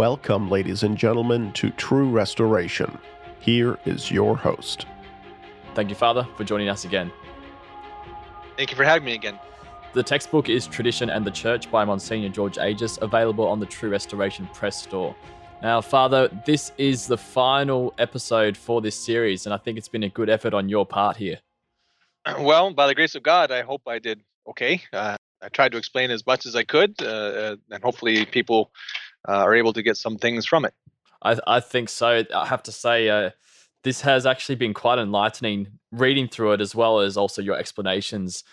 Welcome, ladies and gentlemen, to True Restoration. Here is your host. Thank you, Father, for joining us again. Thank you for having me again. The textbook is Tradition and the Church by Monsignor George Agius, available on the True Restoration Press store. Now, Father, this is the final episode for this series, and I think it's been a good effort on your part here. Well, by the grace of God, I hope I did okay. Uh, I tried to explain as much as I could, uh, uh and hopefully people uh, are able to get some things from it. I, I think so. I have to say, uh, this has actually been quite enlightening reading through it, as well as also your explanations.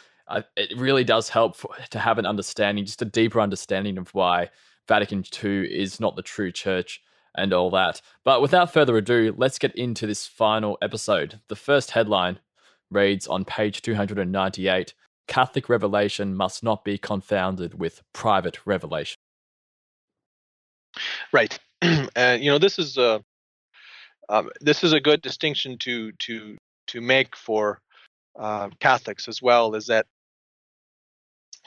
It really does help for, to have an understanding, just a deeper understanding of why Vatican II is not the true church and all that. But without further ado, let's get into this final episode. The first headline reads on page 298 Catholic revelation must not be confounded with private revelation. Right. and you know this is a um, this is a good distinction to to to make for uh, Catholics as well. Is that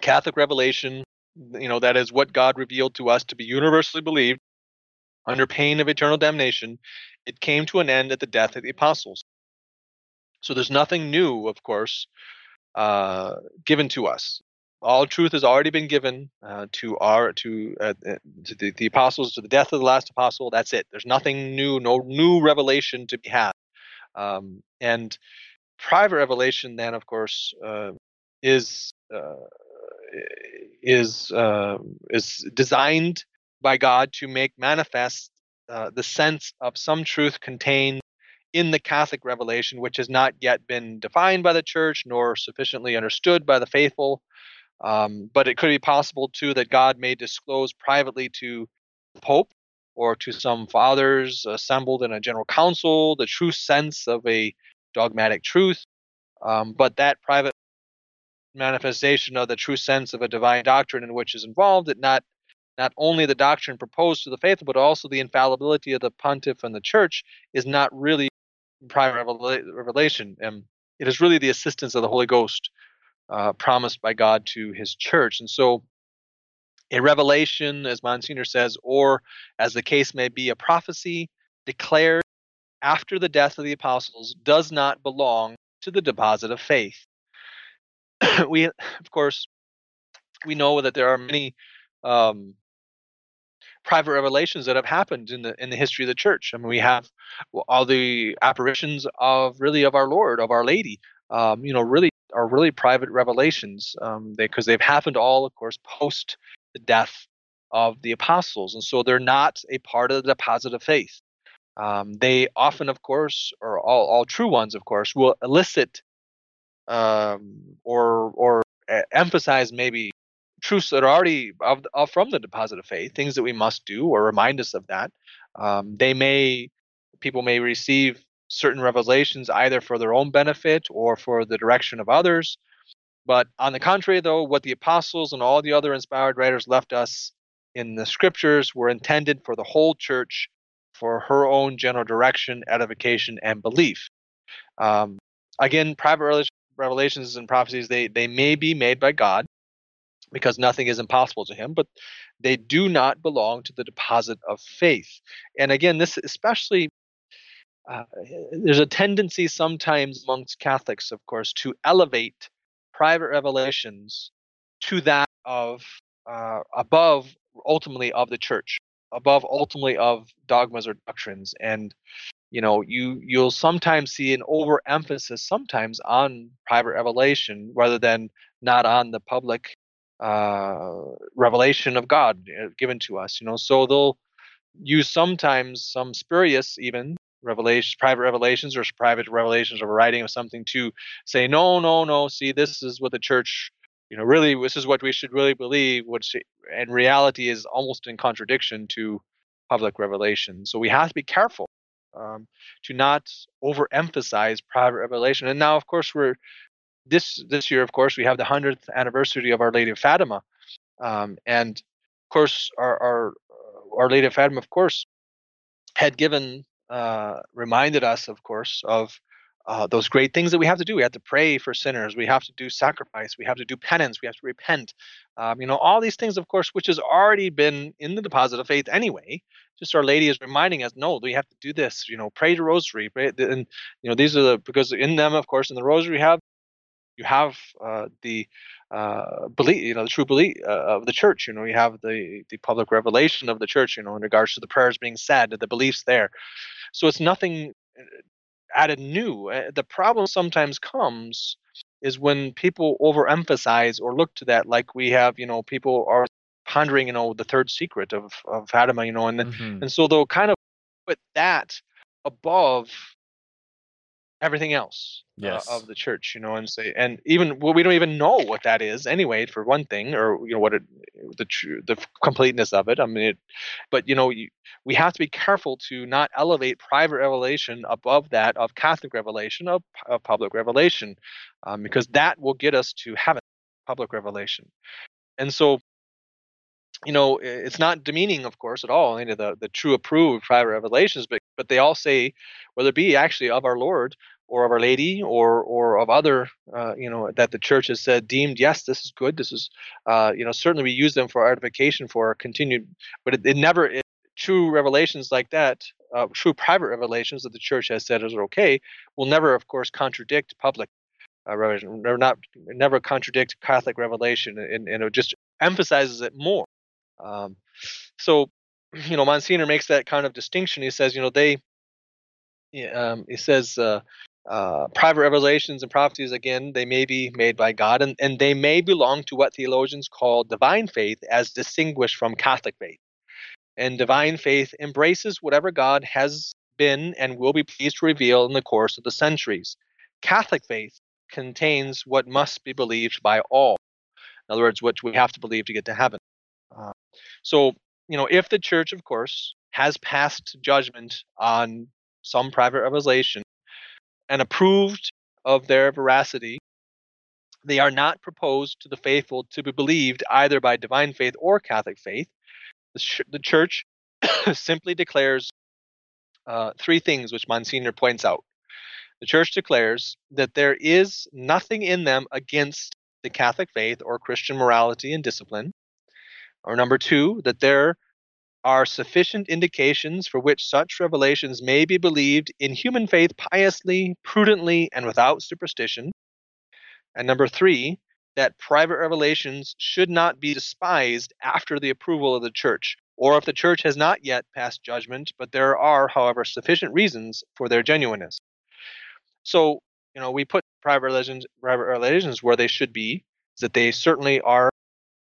Catholic revelation? You know that is what God revealed to us to be universally believed under pain of eternal damnation. It came to an end at the death of the apostles. So there's nothing new, of course, uh, given to us. All truth has already been given uh, to our to, uh, uh, to the, the, apostles to the death of the last apostle. That's it. There's nothing new, no new revelation to be had. Um, and private revelation, then, of course, uh, is uh, is is designed by God to make manifest the sense of some truth contained in the Catholic revelation, which has not yet been defined by the church nor sufficiently understood by the faithful. Um, but it could be possible too that God may disclose privately to the Pope or to some fathers assembled in a general council the true sense of a dogmatic truth. Um, but that private manifestation of the true sense of a divine doctrine in which is involved, it not not only the doctrine proposed to the faithful, but also the infallibility of the pontiff and the church is not really private revelation. And it is really the assistance of the Holy Ghost uh, promised by God to his church. And so, a revelation, as Monsignor says, or as the case may be, a prophecy declared after the death of the apostles does not belong to the deposit of faith. we, of course, we know that there are many um, private revelations that have happened in the in the history of the church. I mean, we have all the apparitions of really of our Lord, of Our Lady. Um, you know, really are really private revelations um, because they, have happened all, of course, post the death of the apostles, and so they're not a part of the deposit of faith. Um, they often, of course, or all, all true ones, of course, will elicit um, or or emphasize maybe truths that are already of, of, from the deposit of faith, things that we must do or remind us of that. Um, they may, people may receive certain revelations either for their own benefit or for the direction of others. But on the contrary, though, what the apostles and all the other inspired writers left us in the scriptures were intended for the whole church for her own general direction, edification, and belief. Um, again, private revelations and prophecies, they, they may be made by God because nothing is impossible to him, but they do not belong to the deposit of faith. And again, this especially uh, there's a tendency sometimes amongst Catholics, of course, to elevate private revelations to that of uh, above ultimately of the church, above ultimately of dogmas or doctrines, and you know you you'll sometimes see an overemphasis sometimes on private revelation rather than not on the public uh, revelation of God uh, given to us. You know, so they'll use sometimes some spurious even revelations, private revelations, or private revelations of writing of something to say, no, no, no. See, this is what the church, you know, really, this is what we should really believe. Which in reality is almost in contradiction to public revelation. So we have to be careful um, to not overemphasize private revelation. And now, of course, we're this this year, of course, we have the hundredth anniversary of Our Lady of Fatima, um, and of course, our, our Our Lady of Fatima, of course, had given uh, reminded us, of course, of uh, those great things that we have to do. We have to pray for sinners. We have to do sacrifice. We have to do penance. We have to repent. Um, you know, all these things, of course, which has already been in the deposit of faith anyway. Just Our Lady is reminding us, no, we have to do this. You know, pray the Rosary. Pray, and you know, these are the because in them, of course, in the Rosary, you have you have uh, the uh, belief, you know, the true belief uh, of the church. You know, you have the the public revelation of the church. You know, in regards to the prayers being said, the beliefs there. So it's nothing uh, added new. Uh, the problem sometimes comes is when people overemphasize or look to that, like we have, you know, people are pondering, you know, the third secret of of Fatima, you know, and mm-hmm. and so they'll kind of put that above everything else yes. uh, of the church you know and say and even well we don't even know what that is anyway for one thing or you know what it the true the completeness of it i mean it, but you know you, we have to be careful to not elevate private revelation above that of catholic revelation of, of public revelation um, because that will get us to heaven public revelation and so you know it's not demeaning of course at all any of the, the true approved private revelations but but they all say whether it be actually of our lord or of our lady or or of other uh, you know that the church has said deemed yes this is good. This is uh, you know certainly we use them for our edification for our continued but it, it never it, true revelations like that uh, true private revelations that the church has said is okay will never of course contradict public uh, revelation or not never contradict catholic revelation and, and it just emphasizes it more um, so, you know, Monsignor makes that kind of distinction. He says, you know, they, um, he says, uh, uh, private revelations and prophecies, again, they may be made by God and, and they may belong to what theologians call divine faith as distinguished from Catholic faith. And divine faith embraces whatever God has been and will be pleased to reveal in the course of the centuries. Catholic faith contains what must be believed by all. In other words, what we have to believe to get to heaven. So, you know, if the church, of course, has passed judgment on some private revelation and approved of their veracity, they are not proposed to the faithful to be believed either by divine faith or Catholic faith. The church simply declares uh, three things, which Monsignor points out. The church declares that there is nothing in them against the Catholic faith or Christian morality and discipline. Or number two, that there are sufficient indications for which such revelations may be believed in human faith piously, prudently, and without superstition. And number three, that private revelations should not be despised after the approval of the church, or if the church has not yet passed judgment, but there are, however, sufficient reasons for their genuineness. So, you know, we put private religions, private where they should be, that they certainly are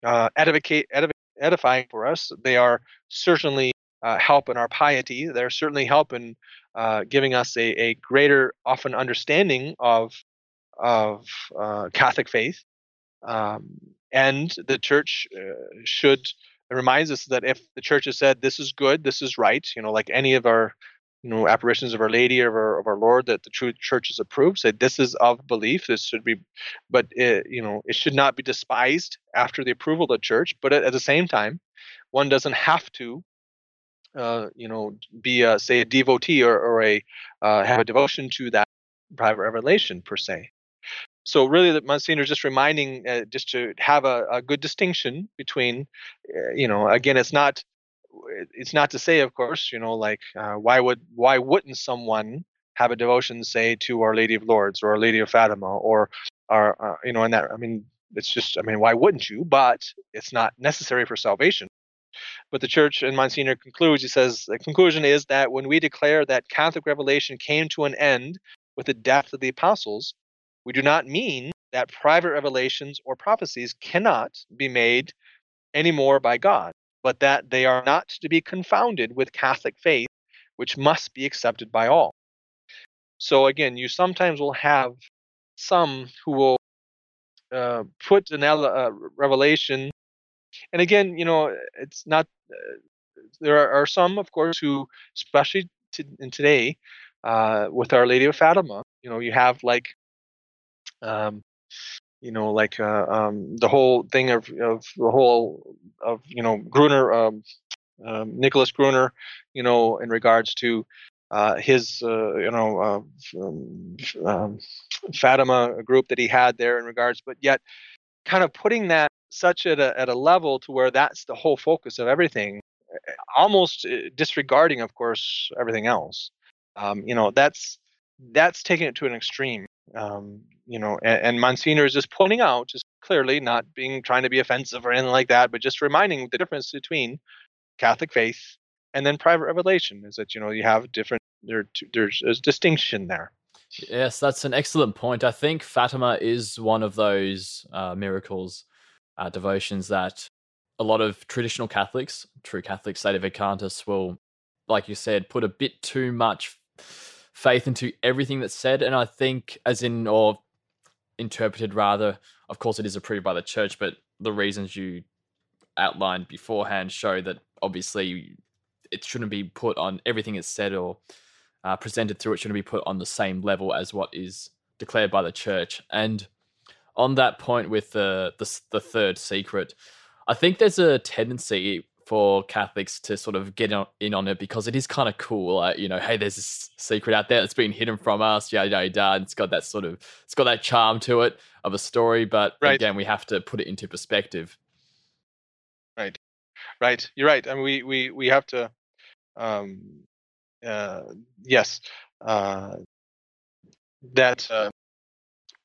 uh, edificate, edific- edifying for us. They are certainly uh, help in our piety. They're certainly help in uh, giving us a, a greater, often understanding of of uh, Catholic faith. Um, and the church uh, should reminds us that if the church has said this is good, this is right, you know, like any of our you know apparitions of our lady or of our, of our lord that the true church has approved say this is of belief. This should be but it, you know it should not be despised after the approval of the church but at, at the same time one doesn't have to uh, you know be a, say a devotee or, or a uh, have a devotion to that private revelation per se. So really the monsignor is just reminding uh, just to have a, a good distinction between uh, you know again it's not it's not to say, of course, you know, like uh, why would why wouldn't someone have a devotion, say, to Our Lady of Lourdes or Our Lady of Fatima or, or uh, you know, and that I mean, it's just I mean, why wouldn't you? But it's not necessary for salvation. But the church, and Monsignor concludes, he says, the conclusion is that when we declare that Catholic revelation came to an end with the death of the apostles, we do not mean that private revelations or prophecies cannot be made anymore by God but that they are not to be confounded with Catholic faith, which must be accepted by all. So again, you sometimes will have some who will uh, put an uh, revelation, and again, you know, it's not. Uh, there are, are, some, of course, who, especially to, in today, uh, with Our Lady of Fatima, you know, you have like um, you know, like uh, um, the whole thing of, of the whole of you know Gruner, um, um, Nicholas Gruner, you know, in regards to uh, his uh, you know uh, um, um, Fatima group that he had there in regards, but yet kind of putting that such at a, at a level to where that's the whole focus of everything, almost uh, disregarding, of course, everything else. Um, you know, that's that's taking it to an extreme. Um, you know, and, and Monsignor is just pointing out, just clearly not being trying to be offensive or anything like that, but just reminding the difference between Catholic faith and then private revelation is that you know you have different there there's a distinction there. Yes, that's an excellent point. I think Fatima is one of those uh, miracles, uh, devotions that a lot of traditional Catholics, true Catholics, Sedevacantists, will, like you said, put a bit too much faith into everything that's said. And I think, as in, or interpreted rather, of course, it is approved by the church, but the reasons you outlined beforehand show that obviously it shouldn't be put on everything it's said or uh, presented through it shouldn't be put on the same level as what is declared by the church. And on that point with the the, the third secret, I think there's a tendency for Catholics to sort of get in on it because it is kind of cool. Like, you know, hey, there's this secret out there that's been hidden from us. Yeah, yeah, yeah. It's got that sort of, it's got that charm to it of a story. But right. again, we have to put it into perspective. Right, right. You're right. I mean, we we we have to. Um, uh, yes, uh, that uh,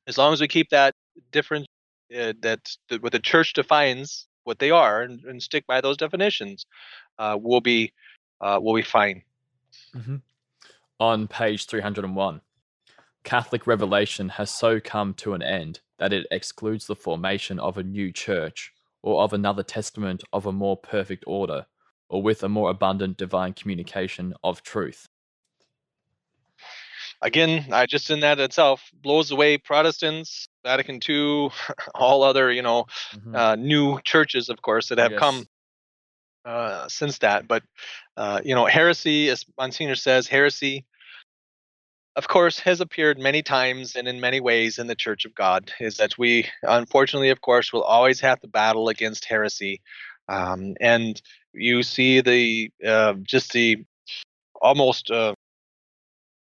as long as we keep that difference, uh, that, that what the church defines what they are and, and stick by those definitions, uh, we'll be uh, we'll be fine. Mm-hmm. On page three hundred and one, Catholic revelation has so come to an end that it excludes the formation of a new church or of another testament of a more perfect order or with a more abundant divine communication of truth. Again, I just in that itself blows away Protestants, Vatican II, all other you know mm-hmm. uh, new churches, of course, that have yes. come uh, since that. But uh, you know, heresy, as Monsignor says, heresy, of course, has appeared many times and in many ways in the Church of God. Is that we, unfortunately, of course, will always have to battle against heresy, um, and you see the uh, just the almost uh,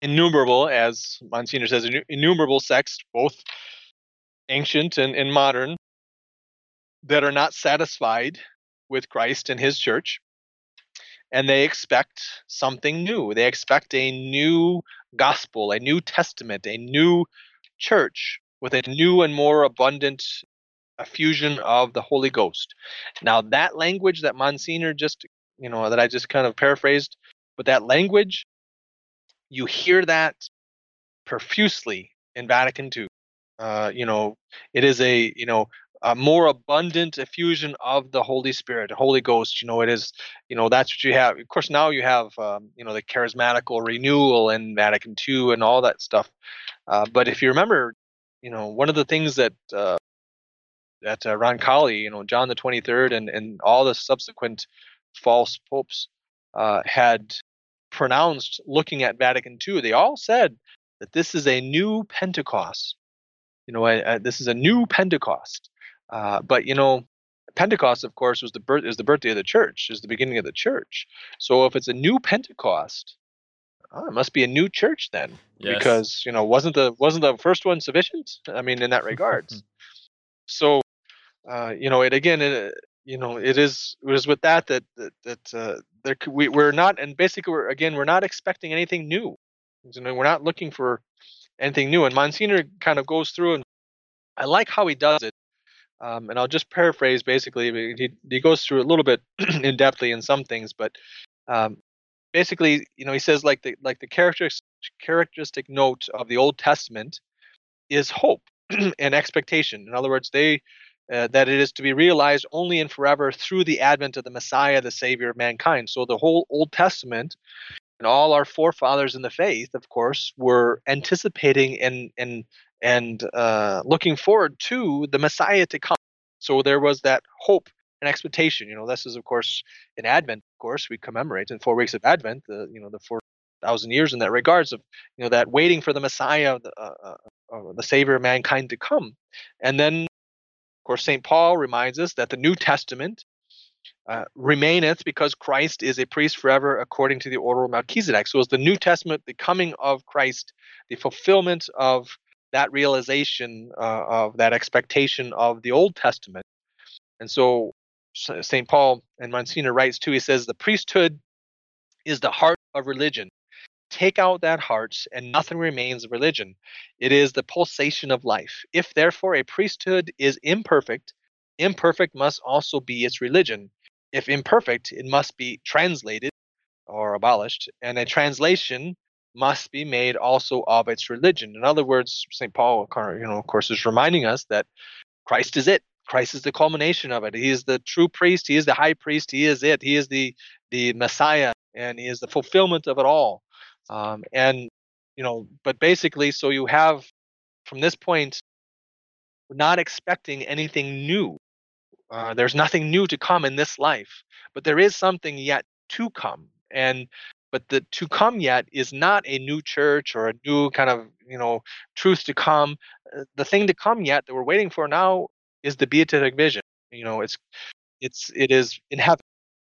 innumerable, as Monsignor says, innumerable sects, both ancient and, and modern, that are not satisfied with Christ and his church. And they expect something new. They expect a new gospel, a new testament, a new church with a new and more abundant effusion of the Holy Ghost. Now, that language that Monsignor just, you know, that I just kind of paraphrased, but that language, you hear that profusely in Vatican II. Uh, you know, it is a, you know, a more abundant effusion of the Holy Spirit, Holy Ghost. You know, it is, you know, that's what you have. Of course, now you have, um, you know, the charismatical renewal in Vatican II and all that stuff. Uh, but if you remember, you know, one of the things that uh, that uh, Roncalli, you know, John the 23rd, and and all the subsequent false popes uh, had pronounced, looking at Vatican II, they all said that this is a new Pentecost. You know, uh, this is a new Pentecost. Uh, but you know, Pentecost, of course, was the birth is the birthday of the church, is the beginning of the church. So if it's a new Pentecost, oh, it must be a new church then, yes. because you know, wasn't the wasn't the first one sufficient? I mean, in that regards. so uh, you know, it again, it, you know, it is it is with that that that, that uh, there we we're not, and basically we're again we're not expecting anything new. You know, we're not looking for anything new. And Monsignor kind of goes through, and I like how he does it. Um, and I'll just paraphrase basically. He he goes through a little bit in depthly in some things, but um, basically, you know, he says like the like the characteristic characteristic note of the Old Testament is hope and expectation. In other words, they uh, that it is to be realized only and forever through the advent of the Messiah, the Savior of mankind. So the whole Old Testament and all our forefathers in the faith, of course, were anticipating and and and uh, looking forward to the Messiah to come. So there was that hope and expectation. You know, this is of course in Advent. Of course, we commemorate in four weeks of Advent. The you know the four thousand years in that regards of you know that waiting for the Messiah, the, uh, uh, uh the Savior of mankind to come, and then of course, St. Paul reminds us that the New Testament uh, remaineth because Christ is a priest forever according to the order of Melchizedek. So, is the New Testament the coming of Christ, the fulfillment of that realization uh, of that expectation of the Old Testament? And so, St. Paul and Monsignor writes too, he says, the priesthood is the heart of religion. Take out that heart, and nothing remains of religion. It is the pulsation of life. If therefore a priesthood is imperfect, imperfect must also be its religion. If imperfect, it must be translated or abolished, and a translation must be made also of its religion. In other words, St. Paul, you know, of course, is reminding us that Christ is it. Christ is the culmination of it. He is the true priest. He is the high priest. He is it. He is the the Messiah, and he is the fulfillment of it all. Um, and you know, but basically, so you have from this point, not expecting anything new. Uh, there's nothing new to come in this life, but there is something yet to come. And but the to come yet is not a new church or a new kind of you know truth to come. Uh, the thing to come yet that we're waiting for now is the beatific vision. You know, it's it's it is in heaven.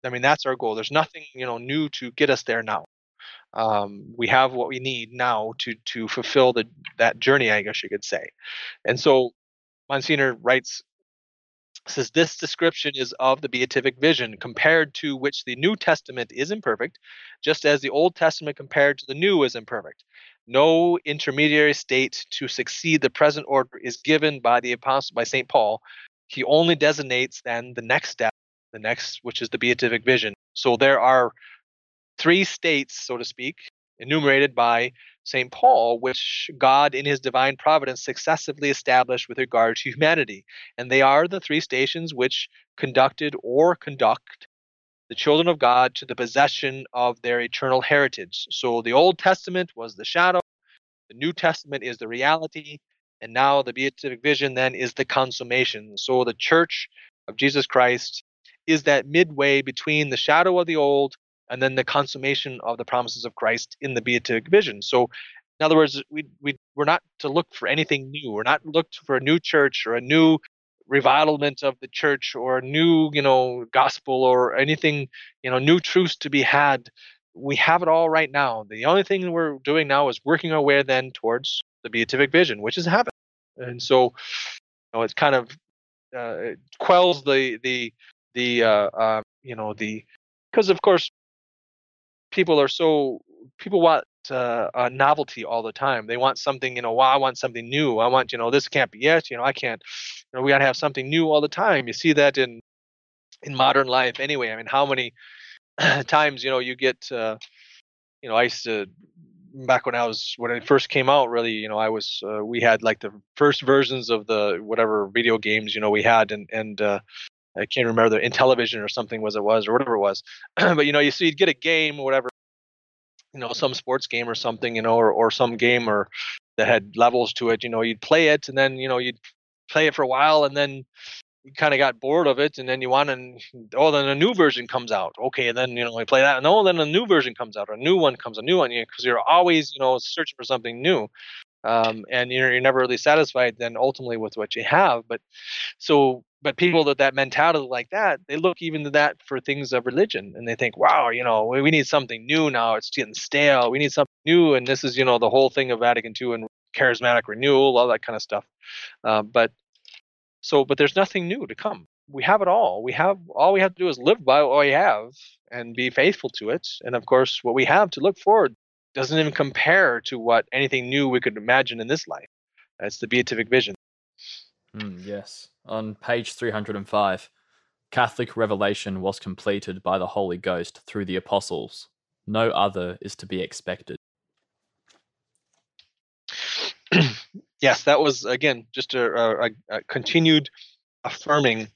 I mean, that's our goal. There's nothing you know new to get us there now. Um, we have what we need now to to fulfill the that journey, I guess you could say. And so, Monsignor writes says this description is of the beatific vision compared to which the new testament is imperfect just as the old testament compared to the new is imperfect no intermediary state to succeed the present order is given by the apostle by St. Paul. He only designates then the next step, the next which is the beatific vision. So there are three states, so to speak, enumerated by St. Paul, which God in his divine providence successively established with regard to humanity. And they are the three stations which conducted or conduct the children of God to the possession of their eternal heritage. So the Old Testament was the shadow, the New Testament is the reality, and now the beatific vision then is the consummation. So the church of Jesus Christ is that midway between the shadow of the old and then the consummation of the promises of Christ in the beatific vision. So in other words, we, we, we're not to look for anything new. We're not looked for a new church or a new revivalment of the church or a new you know gospel or anything you know new truths to be had we have it all right now the only thing we're doing now is working our way then towards the beatific vision which is heaven and so you know it's kind of uh, it quells the the the uh, uh, you know the because of course people are so people want uh, a novelty all the time. They want something, you know, well, I want something new. I want, you know, this can't be it. You know, I can't. You know, we got to have something new all the time. You see that in in modern life anyway. I mean, how many times, you know, you get, uh, you know, I used to back when I was when it first came out. Really, you know, I was uh, we had like the first versions of the whatever video games, you know, we had, and and uh, I can't remember the Intellivision or something was it was or whatever it was. but you know, you see, you'd get a game, or whatever, you know some sports game or something you know or, or some game or that had levels to it you know you'd play it and then you know you'd play it for a while and then you kind of got bored of it and then you want and oh then a new version comes out okay and then you know we play that and oh then a new version comes out or a new one comes a new one because you know, you're always you know searching for something new um, and you're, you're never really satisfied then ultimately with what you have but so but people that that mentality like that they look even to that for things of religion and they think wow you know we, we need something new now it's getting stale we need something new and this is you know the whole thing of vatican ii and charismatic renewal all that kind of stuff uh, but so but there's nothing new to come. We have it all. We have all we have to do is live by what we have and be faithful to it and of course what we have to look forward doesn't even compare to what anything new we could imagine in this life that's the beatific vision mm, yes on page 305, Catholic revelation was completed by the Holy Ghost through the apostles. No other is to be expected. yes, that was again just a, a, a, continued affirming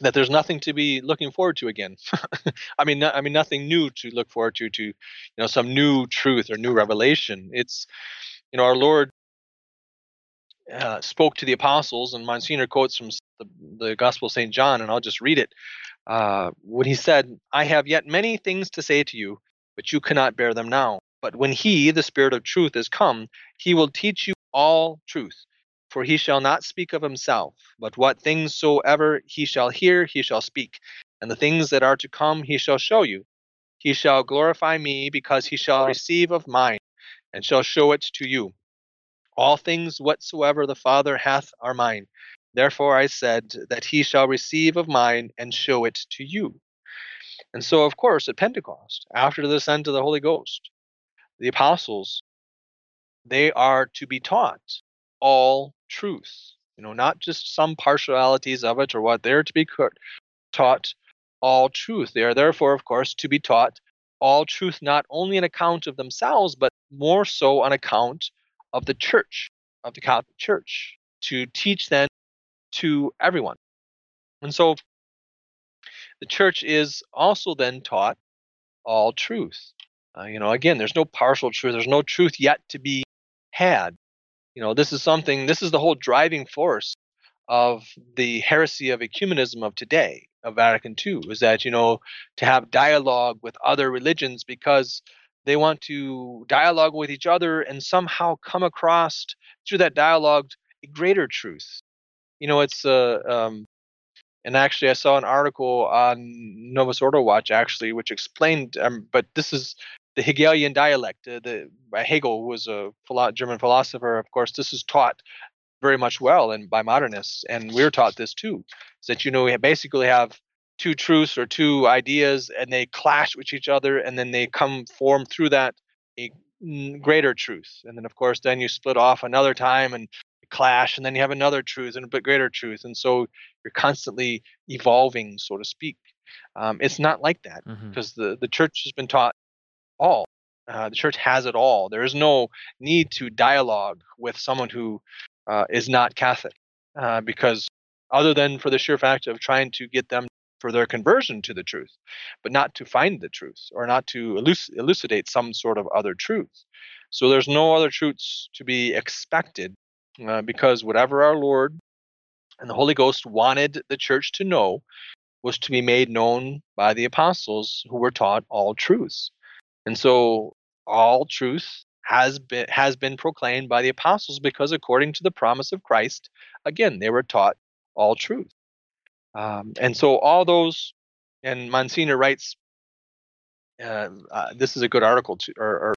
that there's nothing to be looking forward to again. I mean, I mean nothing new to look forward to. To you know, some new truth or new revelation. It's you know, our Lord uh, spoke to the apostles, and Monsignor quotes from the, the Gospel of St. John, and I'll just read it. Uh, when he said, I have yet many things to say to you, but you cannot bear them now. But when he, the Spirit of truth, is come, he will teach you all truth. For he shall not speak of himself, but what things soever he shall hear, he shall speak. and the things that are to come he shall show you. He shall glorify me, because he shall receive of mine, and shall show it to you. All things whatsoever the Father hath are mine. Therefore I said that he shall receive of mine and show it to you. And so, of course, at Pentecost, after the descent of the Holy Ghost, the apostles, they are to be taught all truth. You know, not just some partialities of it or what. They're to be taught all truth. They are therefore, of course, to be taught all truth, not only on account of themselves, but more so on account of the church, of the Catholic Church, to teach then to everyone. And so the church is also then taught all truth. Uh, you know, again, there's no partial truth, there's no truth yet to be had. You know, this is something, this is the whole driving force of the heresy of ecumenism of today, of Vatican II, is that, you know, to have dialogue with other religions because they want to dialogue with each other and somehow come across through that dialogue a greater truth. You know, it's uh, um, and actually, I saw an article on Novus Ordo Watch actually, which explained. Um, but this is the Hegelian dialect. Uh, the by Hegel, was a philo- German philosopher. Of course, this is taught very much well and by modernists, and we're taught this too. That you know we basically have two truths or two ideas and they clash with each other and then they come form through that a greater truth and then of course then you split off another time and clash and then you have another truth and a bit greater truth and so you're constantly evolving so to speak um, it's not like that Mhm. because the, the church has been taught all uh, the church has it all there is no need to dialogue with someone who uh, is not catholic uh, because other than for the sheer fact of trying to get them for their conversion to the truth, but not to find the truth or not to eluc- elucidate some sort of other truth. So there's no other truths to be expected uh, because whatever our Lord and the Holy Ghost wanted the church to know was to be made known by the apostles who were taught all truths. And so all truth has been has been proclaimed by the apostles because according to the promise of Christ, again, they were taught all truth. Um, and so all those, and Monsignor writes, uh, uh, this is a good article to, or, or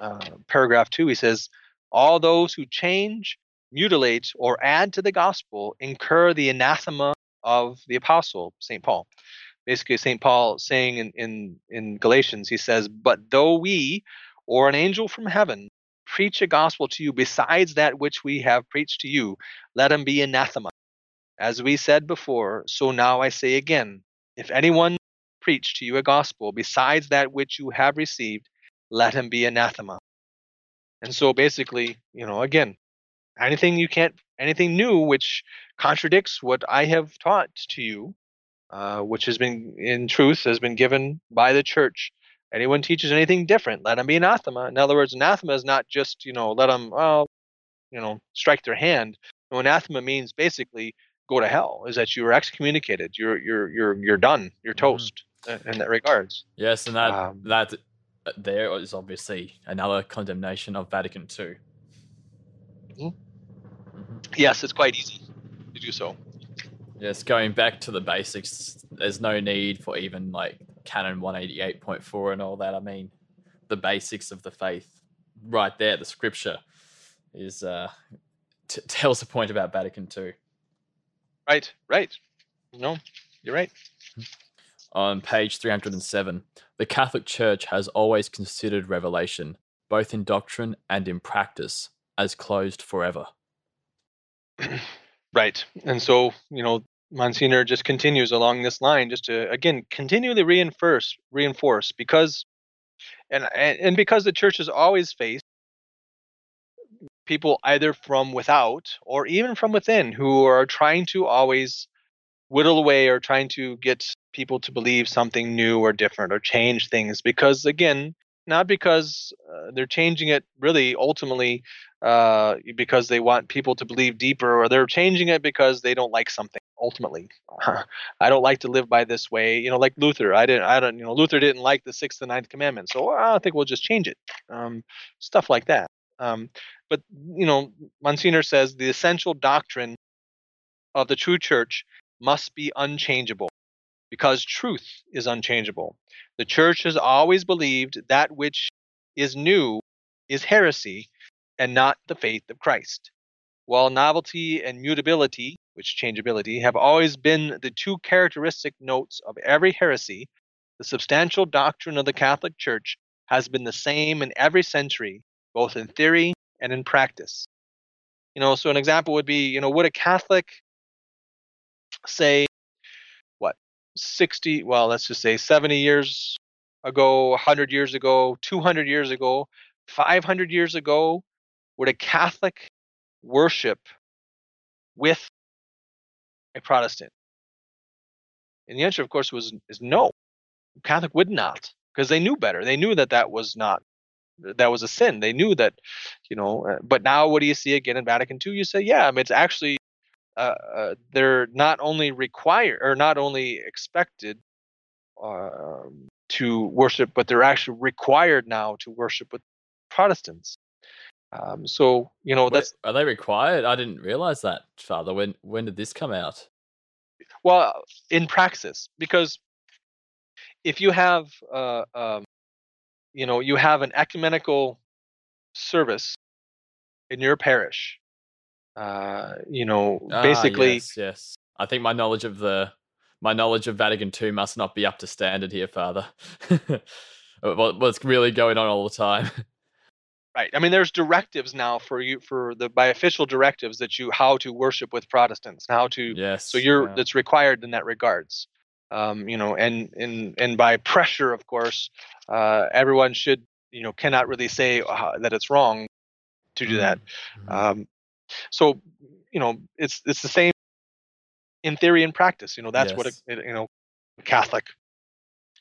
uh, paragraph two. He says, all those who change, mutilate, or add to the gospel incur the anathema of the apostle Saint Paul. Basically, Saint Paul saying in, in in Galatians, he says, "But though we, or an angel from heaven, preach a gospel to you besides that which we have preached to you, let him be anathema." As we said before, so now I say again if anyone preach to you a gospel besides that which you have received, let him be anathema. And so basically, you know, again, anything you can't, anything new which contradicts what I have taught to you, uh, which has been in truth has been given by the church. Anyone teaches anything different, let them be anathema. In other words, anathema is not just, you know, let them, well, you know, strike their hand. No, anathema means basically go to hell is that you are excommunicated you're you're you're you're done you're Mhm. toast in in that regards Yes, and that Um, that uh, there is obviously another condemnation of Vatican II. Mhm. Mhm. yes it's quite easy to do so Yes, going back to the basics, there's no need for even like Canon 188.4 and all that. I mean, the basics of the faith, right there, the scripture is uh, t- tells the point about Vatican II. right right no you're right On page 307, the Catholic Church has always considered revelation, both in doctrine and in practice, as closed forever. right and so you know monsignor just continues along this line just to again continually reinforce reinforce because and and, because the church has always faced people either from without or even from within who are trying to always whittle away or trying to get people to believe something new or different or change things because again not because uh, they're changing it really ultimately uh, because they want people to believe deeper or they're changing it because they don't like something ultimately. I don't like to live by this way. You know like luther i didn't i don't you know luther didn't like the sixth and ninth commandment so i think we'll just change it um, stuff like that um, but you know monsignor says the essential doctrine of the true church must be unchangeable because truth is unchangeable. The church has always believed that which is new is heresy and not the faith of Christ. While novelty and mutability, which changeability, have always been the two characteristic notes of every heresy, the substantial doctrine of the Catholic Church has been the same in every century, both in theory and in practice. You know, so an example would be, you know, would a Catholic say, what, 60, well, let's just say 70 years ago, 100 years ago, 200 years ago, 500 years ago, would a Catholic worship with a Protestant? And the answer, of course, was is no. Catholic would not, because they knew better. They knew that that was not that was a sin. They knew that, you know. Uh, but now, what do you see again in Vatican II? You say, yeah, I mean, it's actually uh, uh, they're not only required or not only expected uh, to worship, but they're actually required now to worship with Protestants. Um, so you know that's Wait, are they required? I didn't realize that, Father. When when did this come out? well in praxis because if you have uh, um, you know you have an ecumenical service in your parish uh, you know Ah, basically yes, yes. I think my knowledge of the my knowledge of Vatican II must not be up to standard here, Father. what's really going on all the time? right i mean there's directives now for you for the by official directives that you how to worship with protestants how to yes. so you're yeah. that's required in that regards um, you know and and and by pressure of course uh, everyone should you know cannot really say uh, that it's wrong to do that Mhm. um, so you know it's it's the same in theory and practice you know that's what a, you know catholic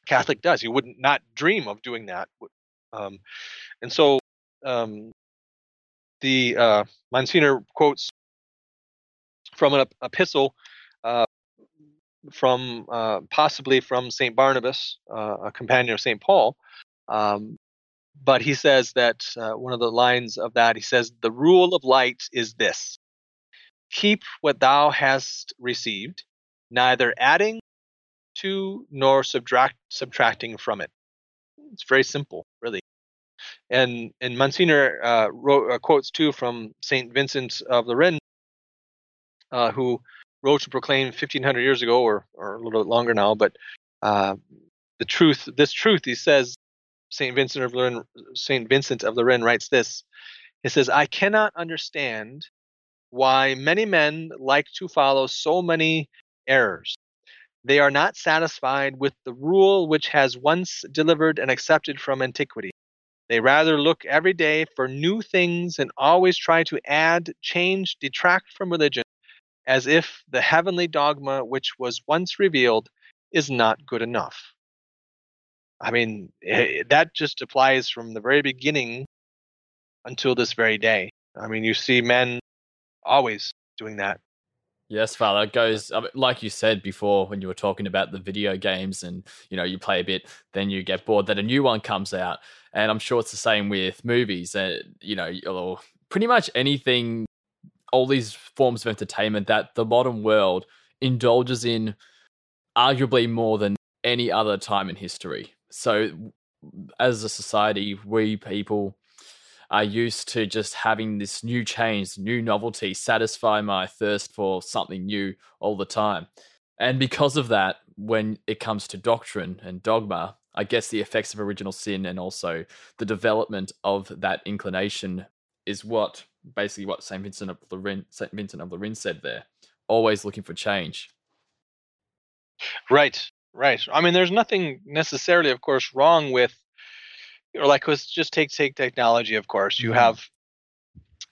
catholic does you wouldn't not dream of doing that um, and so um, the uh, Monsignor quotes from an epistle uh, from uh, possibly from Saint Barnabas, uh, a companion of Saint Paul. Um, but he says that uh, one of the lines of that he says, "The rule of light is this: keep what thou hast received, neither adding to nor subtract subtracting from it." It's very simple, really. And and Monsignor uh, wrote, uh, quotes too from Saint Vincent of Lérins, uh, who wrote to proclaim 1500 years ago, or or a little bit longer now, but uh, the truth. This truth, he says, Saint Vincent of Lérins, Saint Vincent of Lérins writes this. He says, "I cannot understand why many men like to follow so many errors." They are not satisfied with the rule which has once delivered and accepted from antiquity. They rather look every day for new things and always try to add, change, detract from religion, as if the heavenly dogma which was once revealed is not good enough. I mean, eh, that just applies from the very beginning until this very day. I mean, you see men always doing that. Yes, Father. It goes like you said before when you were talking about the video games, and you know you play a bit, then you get bored. That a new one comes out, and I'm sure it's the same with movies. And you know, or pretty much anything, all these forms of entertainment that the modern world indulges in, arguably more than any other time in history. So, as a society, we people are used to just having this new change, new novelty, satisfy my thirst for something new all the time. And because of that, when it comes to doctrine and dogma, I guess the effects of original sin and also the development of that inclination is what basically what Saint Vincent of Lérins, Saint Vincent of Lérins said there. Always looking for change. Right, right. I mean, there's nothing necessarily, of course, wrong with, know, like let's just take take technology. Of course, you Mhm. have,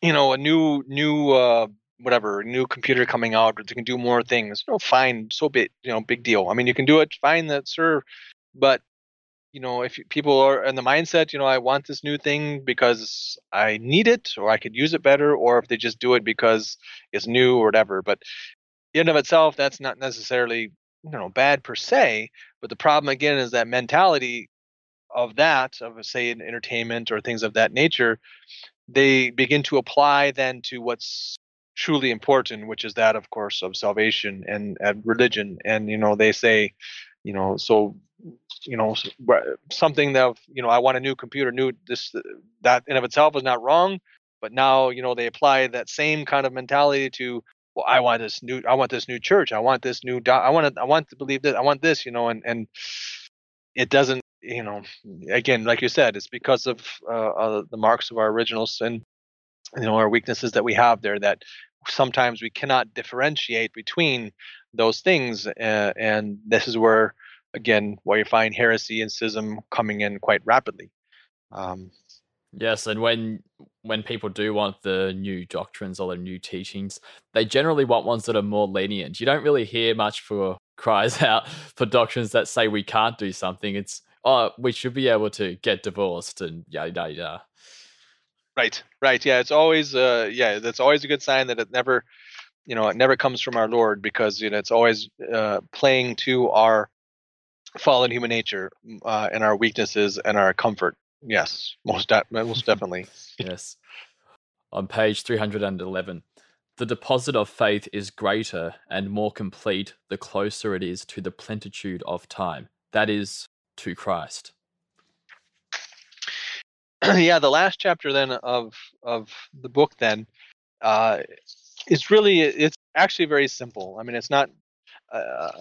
you know, a new new uh, whatever new computer coming out that can do more things. You know, fine, so big, you know, big deal. I mean, you can do it, fine, that sir, but you know, if people are in the mindset, you know, I want this new thing because I need it or I could use it better, or if they just do it because it's new or whatever. But in and of itself, that's not necessarily you know bad per se. But the problem again is that mentality of that, of say in entertainment or things of that nature, they begin to apply then to what's truly important, which is that, of course, of salvation and, and religion. And you know, they say, you know, so you know, something that you know, I want a new computer, new this that in of itself is not wrong, but now you know they apply that same kind of mentality to well, I want this new, I want this new church, I want this new, I want to, I want to believe this, I want this, you know, and and it doesn't, you know, again, like you said, it's because of uh, uh, the marks of our original sin you know our weaknesses that we have there that sometimes we cannot differentiate between those things uh, and this is where again where you find heresy and schism coming in quite rapidly. Um, yes and when when people do want the new doctrines or the new teachings they generally want ones that are more lenient. You don't really hear much for cries out for doctrines that say we can't do something. It's oh we should be able to get divorced and yada yada yada Right, right. Yeah, it's always uh yeah, that's always a good sign that it never you know, it never comes from our Lord because you know it's always uh playing to our fallen human nature uh and our weaknesses and our comfort. Yes, most de- most definitely. yes. On page 311, the deposit of faith is greater and more complete the closer it is to the plenitude of time, that is, to Christ. yeah, the last chapter then of of the book then uh, is really it's actually very simple. I mean, it's not uh,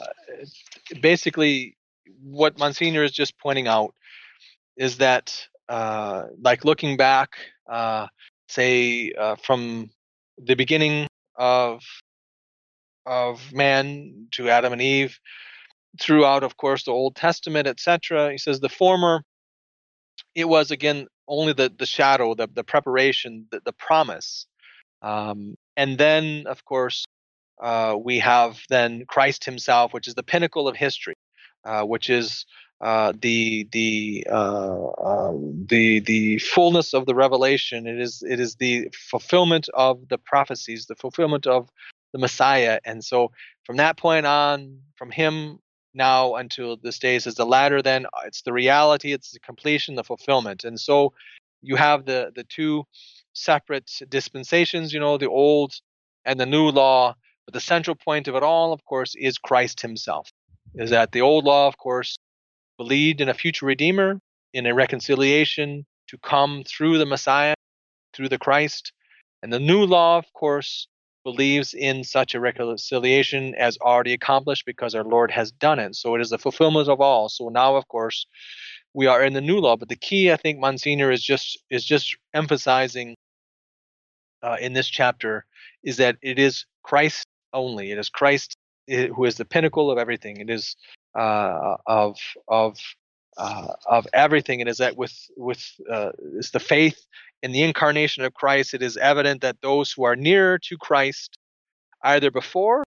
basically what Monsignor is just pointing out is that uh, like looking back, uh, say uh, from the beginning of of man to Adam and Eve, throughout, of course, the Old Testament, etc. He says the former it was again only the the shadow, the the preparation, the, the promise, um, and then of course uh, we have then Christ Himself, which is the pinnacle of history, uh, which is uh, the the uh, um, the the fullness of the revelation. It is it is the fulfillment of the prophecies, the fulfillment of the Messiah, and so from that point on, from Him now until this day says the latter then uh, it's the reality it's the completion the fulfillment. And so you have the the two separate dispensations you know the old and the new law but the central point of it all of course is christ himself. Is that the old law of course believed in a future redeemer in a reconciliation to come through the messiah through the christ. And the new law of course believes in such a reconciliation as already accomplished because our Lord has done it. So it is the fulfillment of all. So now, of course, we are in the new law. But the key, I think, Monsignor is just is just emphasizing uh, in this chapter is that it is Christ only. It is Christ eh, who is the pinnacle of everything. It is uh, of of uh, of everything. It is that with with uh, it's the faith in the incarnation of Christ, it is evident that those who are nearer to Christ, either before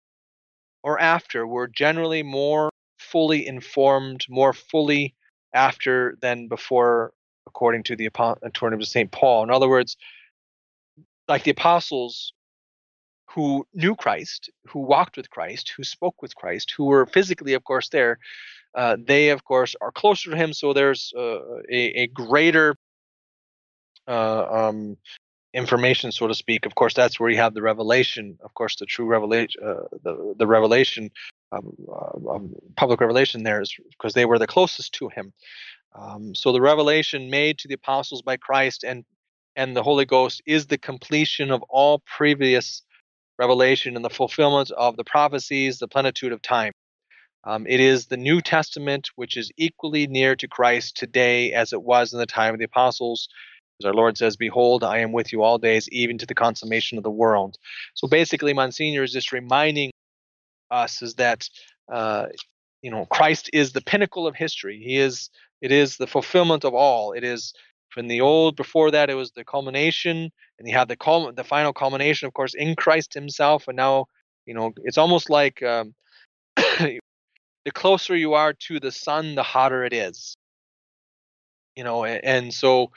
or after, were generally more fully informed, more fully after than before, according to the according to Saint Paul. In other words, like the apostles who knew Christ, who walked with Christ, who spoke with Christ, who were physically, of course, there, uh, they, of course, are closer to Him. So there's uh, a, a, greater uh, um, information, so to speak. Of course, that's where you have the revelation. Of course, the true revelation, uh, the the revelation, um, uh, public revelation there is because they were the closest to Him. Um, so the revelation made to the apostles by Christ and and the Holy Ghost is the completion of all previous revelation and the fulfillment of the prophecies, the plenitude of time. Um, it is the New Testament which is equally near to Christ today as it was in the time of the apostles as our Lord says, Behold, I am with you all days, even to the consummation of the world. So basically, Monsignor is just reminding us is that uh, you know Christ is the pinnacle of history. He is it is the fulfillment of all. It is from the old before that it was the culmination, and you have the cul- the final culmination, of course, in Christ Himself. And now you know it's almost like um, the closer you are to the sun, the hotter it is. You know and so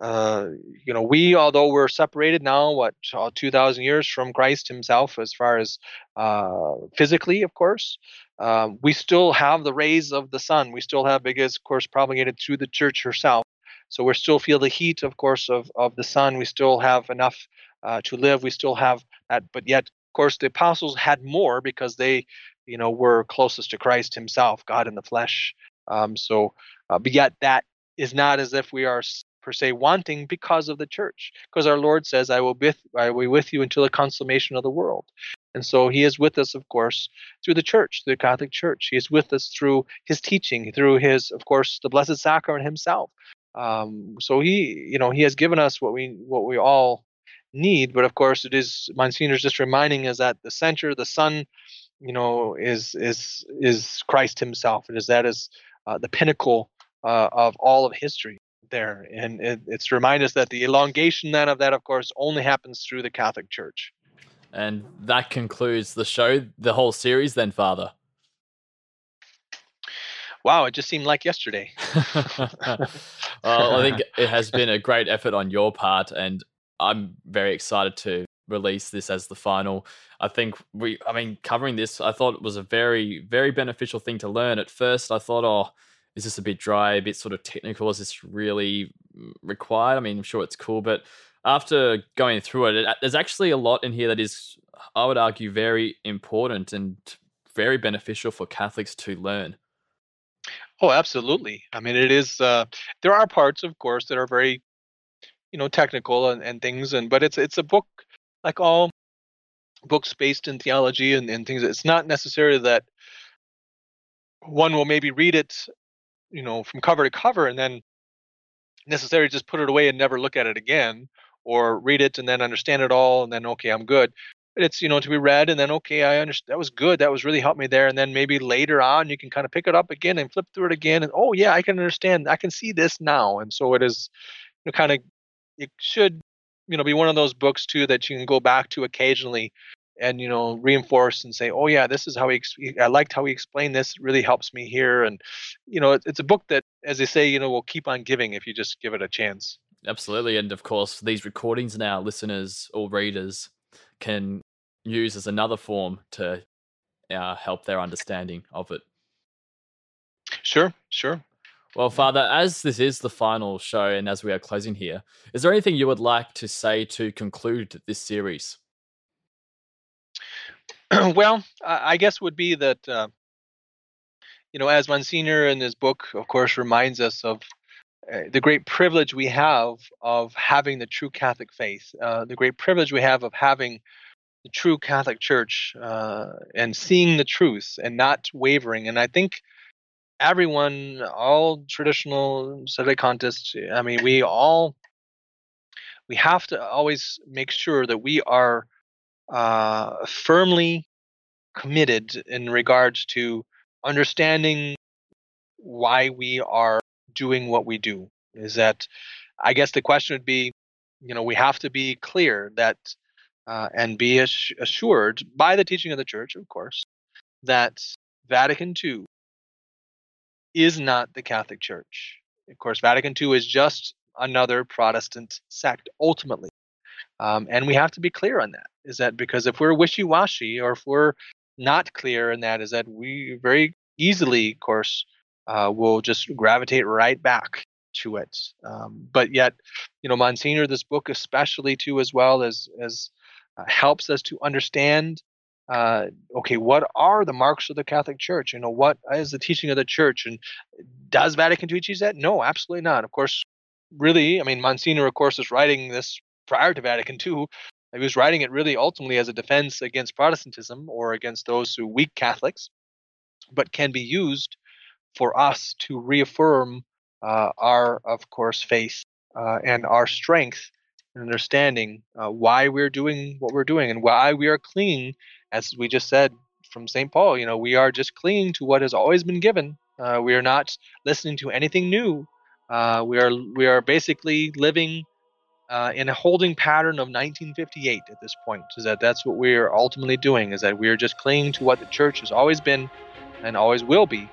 uh, you know we although we're separated now what uh, 2000 years from christ himself as far as uh, physically of course um, we still have the rays of the sun. We still have because of course propagated through the church herself. So we still feel the heat of course of, of the sun. We still have enough uh, to live. We still have that, but yet, of course, the apostles had more because they, you know, we're closest to Christ Himself, God in the flesh. Um, so, uh, but yet that is not as if we are per se wanting because of the church, because our Lord says, "I will with I will be with you until the consummation of the world." And so He is with us, of course, through the church, the Catholic Church. He is with us through His teaching, through His, of course, the Blessed Sacrament Himself. Um, so He, you know, He has given us what we what we all need. But of course, it is Monsignor's just reminding us that the center, the Son, you know, is is is Christ Himself. and is that is uh, the pinnacle uh, of all of history there. And it, it's to remind us that the elongation then of that, of course, only happens through the Catholic Church. And that concludes the show, the whole series, then, Father. Wow, it just seemed like yesterday. well, I think it has been a great effort on your part, and I'm very excited to release this as the final. I think we, I mean, covering this, I thought it was a very, very beneficial thing to learn. At first, I thought, oh, is this a bit dry, a bit sort of technical? Is this really mm, required? I mean, I'm sure it's cool, but after going through it, it, there's actually a lot in here that is, I would argue, very important and very beneficial for Catholics to learn. Oh, absolutely. I mean, it is. Uh, there are parts, of course, that are very, you know, technical and, and things, and but it's it's a book like all books based in theology and, and things. It's not necessarily that one will maybe read it you know from cover to cover and then necessarily just put it away and never look at it again or read it and then understand it all and then okay i'm good it's you know to be read and then okay i understand that was good that was really helped me there and then maybe later on you can kind of pick it up again and flip through it again and oh yeah i can understand i can see this now and so it is you know, kind of it should you know be one of those books too that you can go back to occasionally and you know reinforce and say oh yeah this is how he i liked how he explained this it really helps me here and you know it, it's a book that as they say you know will keep on giving if you just give it a chance. Absolutely and of course these recordings now listeners or readers can use as another form to uh, help their understanding of it. Sure sure well, Father, as this is the final show and as we are closing here, is there anything you would like to say to conclude this series? well, I guess would be that uh, you know, as Monsignor in his book, of course, reminds us of uh, the great privilege we have of having the true Catholic faith, uh, the great privilege we have of having the true Catholic Church uh, and seeing the truth and not wavering. And I think everyone, all traditional sedevacantists, I mean, we all we have to always make sure that we are uh, firmly committed in regards to understanding why we are doing what we do. Is that, I guess the question would be, you know, we have to be clear that uh, and be assured by the teaching of the church, of course, that Vatican II is not the Catholic Church. Of course, Vatican II is just another Protestant sect ultimately. Um, and we have to be clear on that. Is that because if we're wishy washy or if we're not clear in that, is that we very easily, of course, uh, will just gravitate right back to it. Um, but yet, you know, Monsignor, this book especially too, as well as as uh, helps us to understand. Uh, okay, what are the marks of the Catholic Church? You know, what is the teaching of the Church, and does Vatican II teach that? No, absolutely not. Of course, really, I mean, Monsignor, of course, is writing this prior to Vatican II. He was writing it really ultimately as a defense against Protestantism or against those who weak Catholics, but can be used for us to reaffirm uh, our, of course, faith uh, and our strength and understanding uh, why we're doing what we're doing and why we are clinging, as we just said from St. Paul. You know, we are just clinging to what has always been given. Uh, we are not listening to anything new. Uh, we are we are basically living uh, in a holding pattern of 1958 at this point. Is that that's what we're ultimately doing? Is that we're just clinging to what the church has always been and always will be,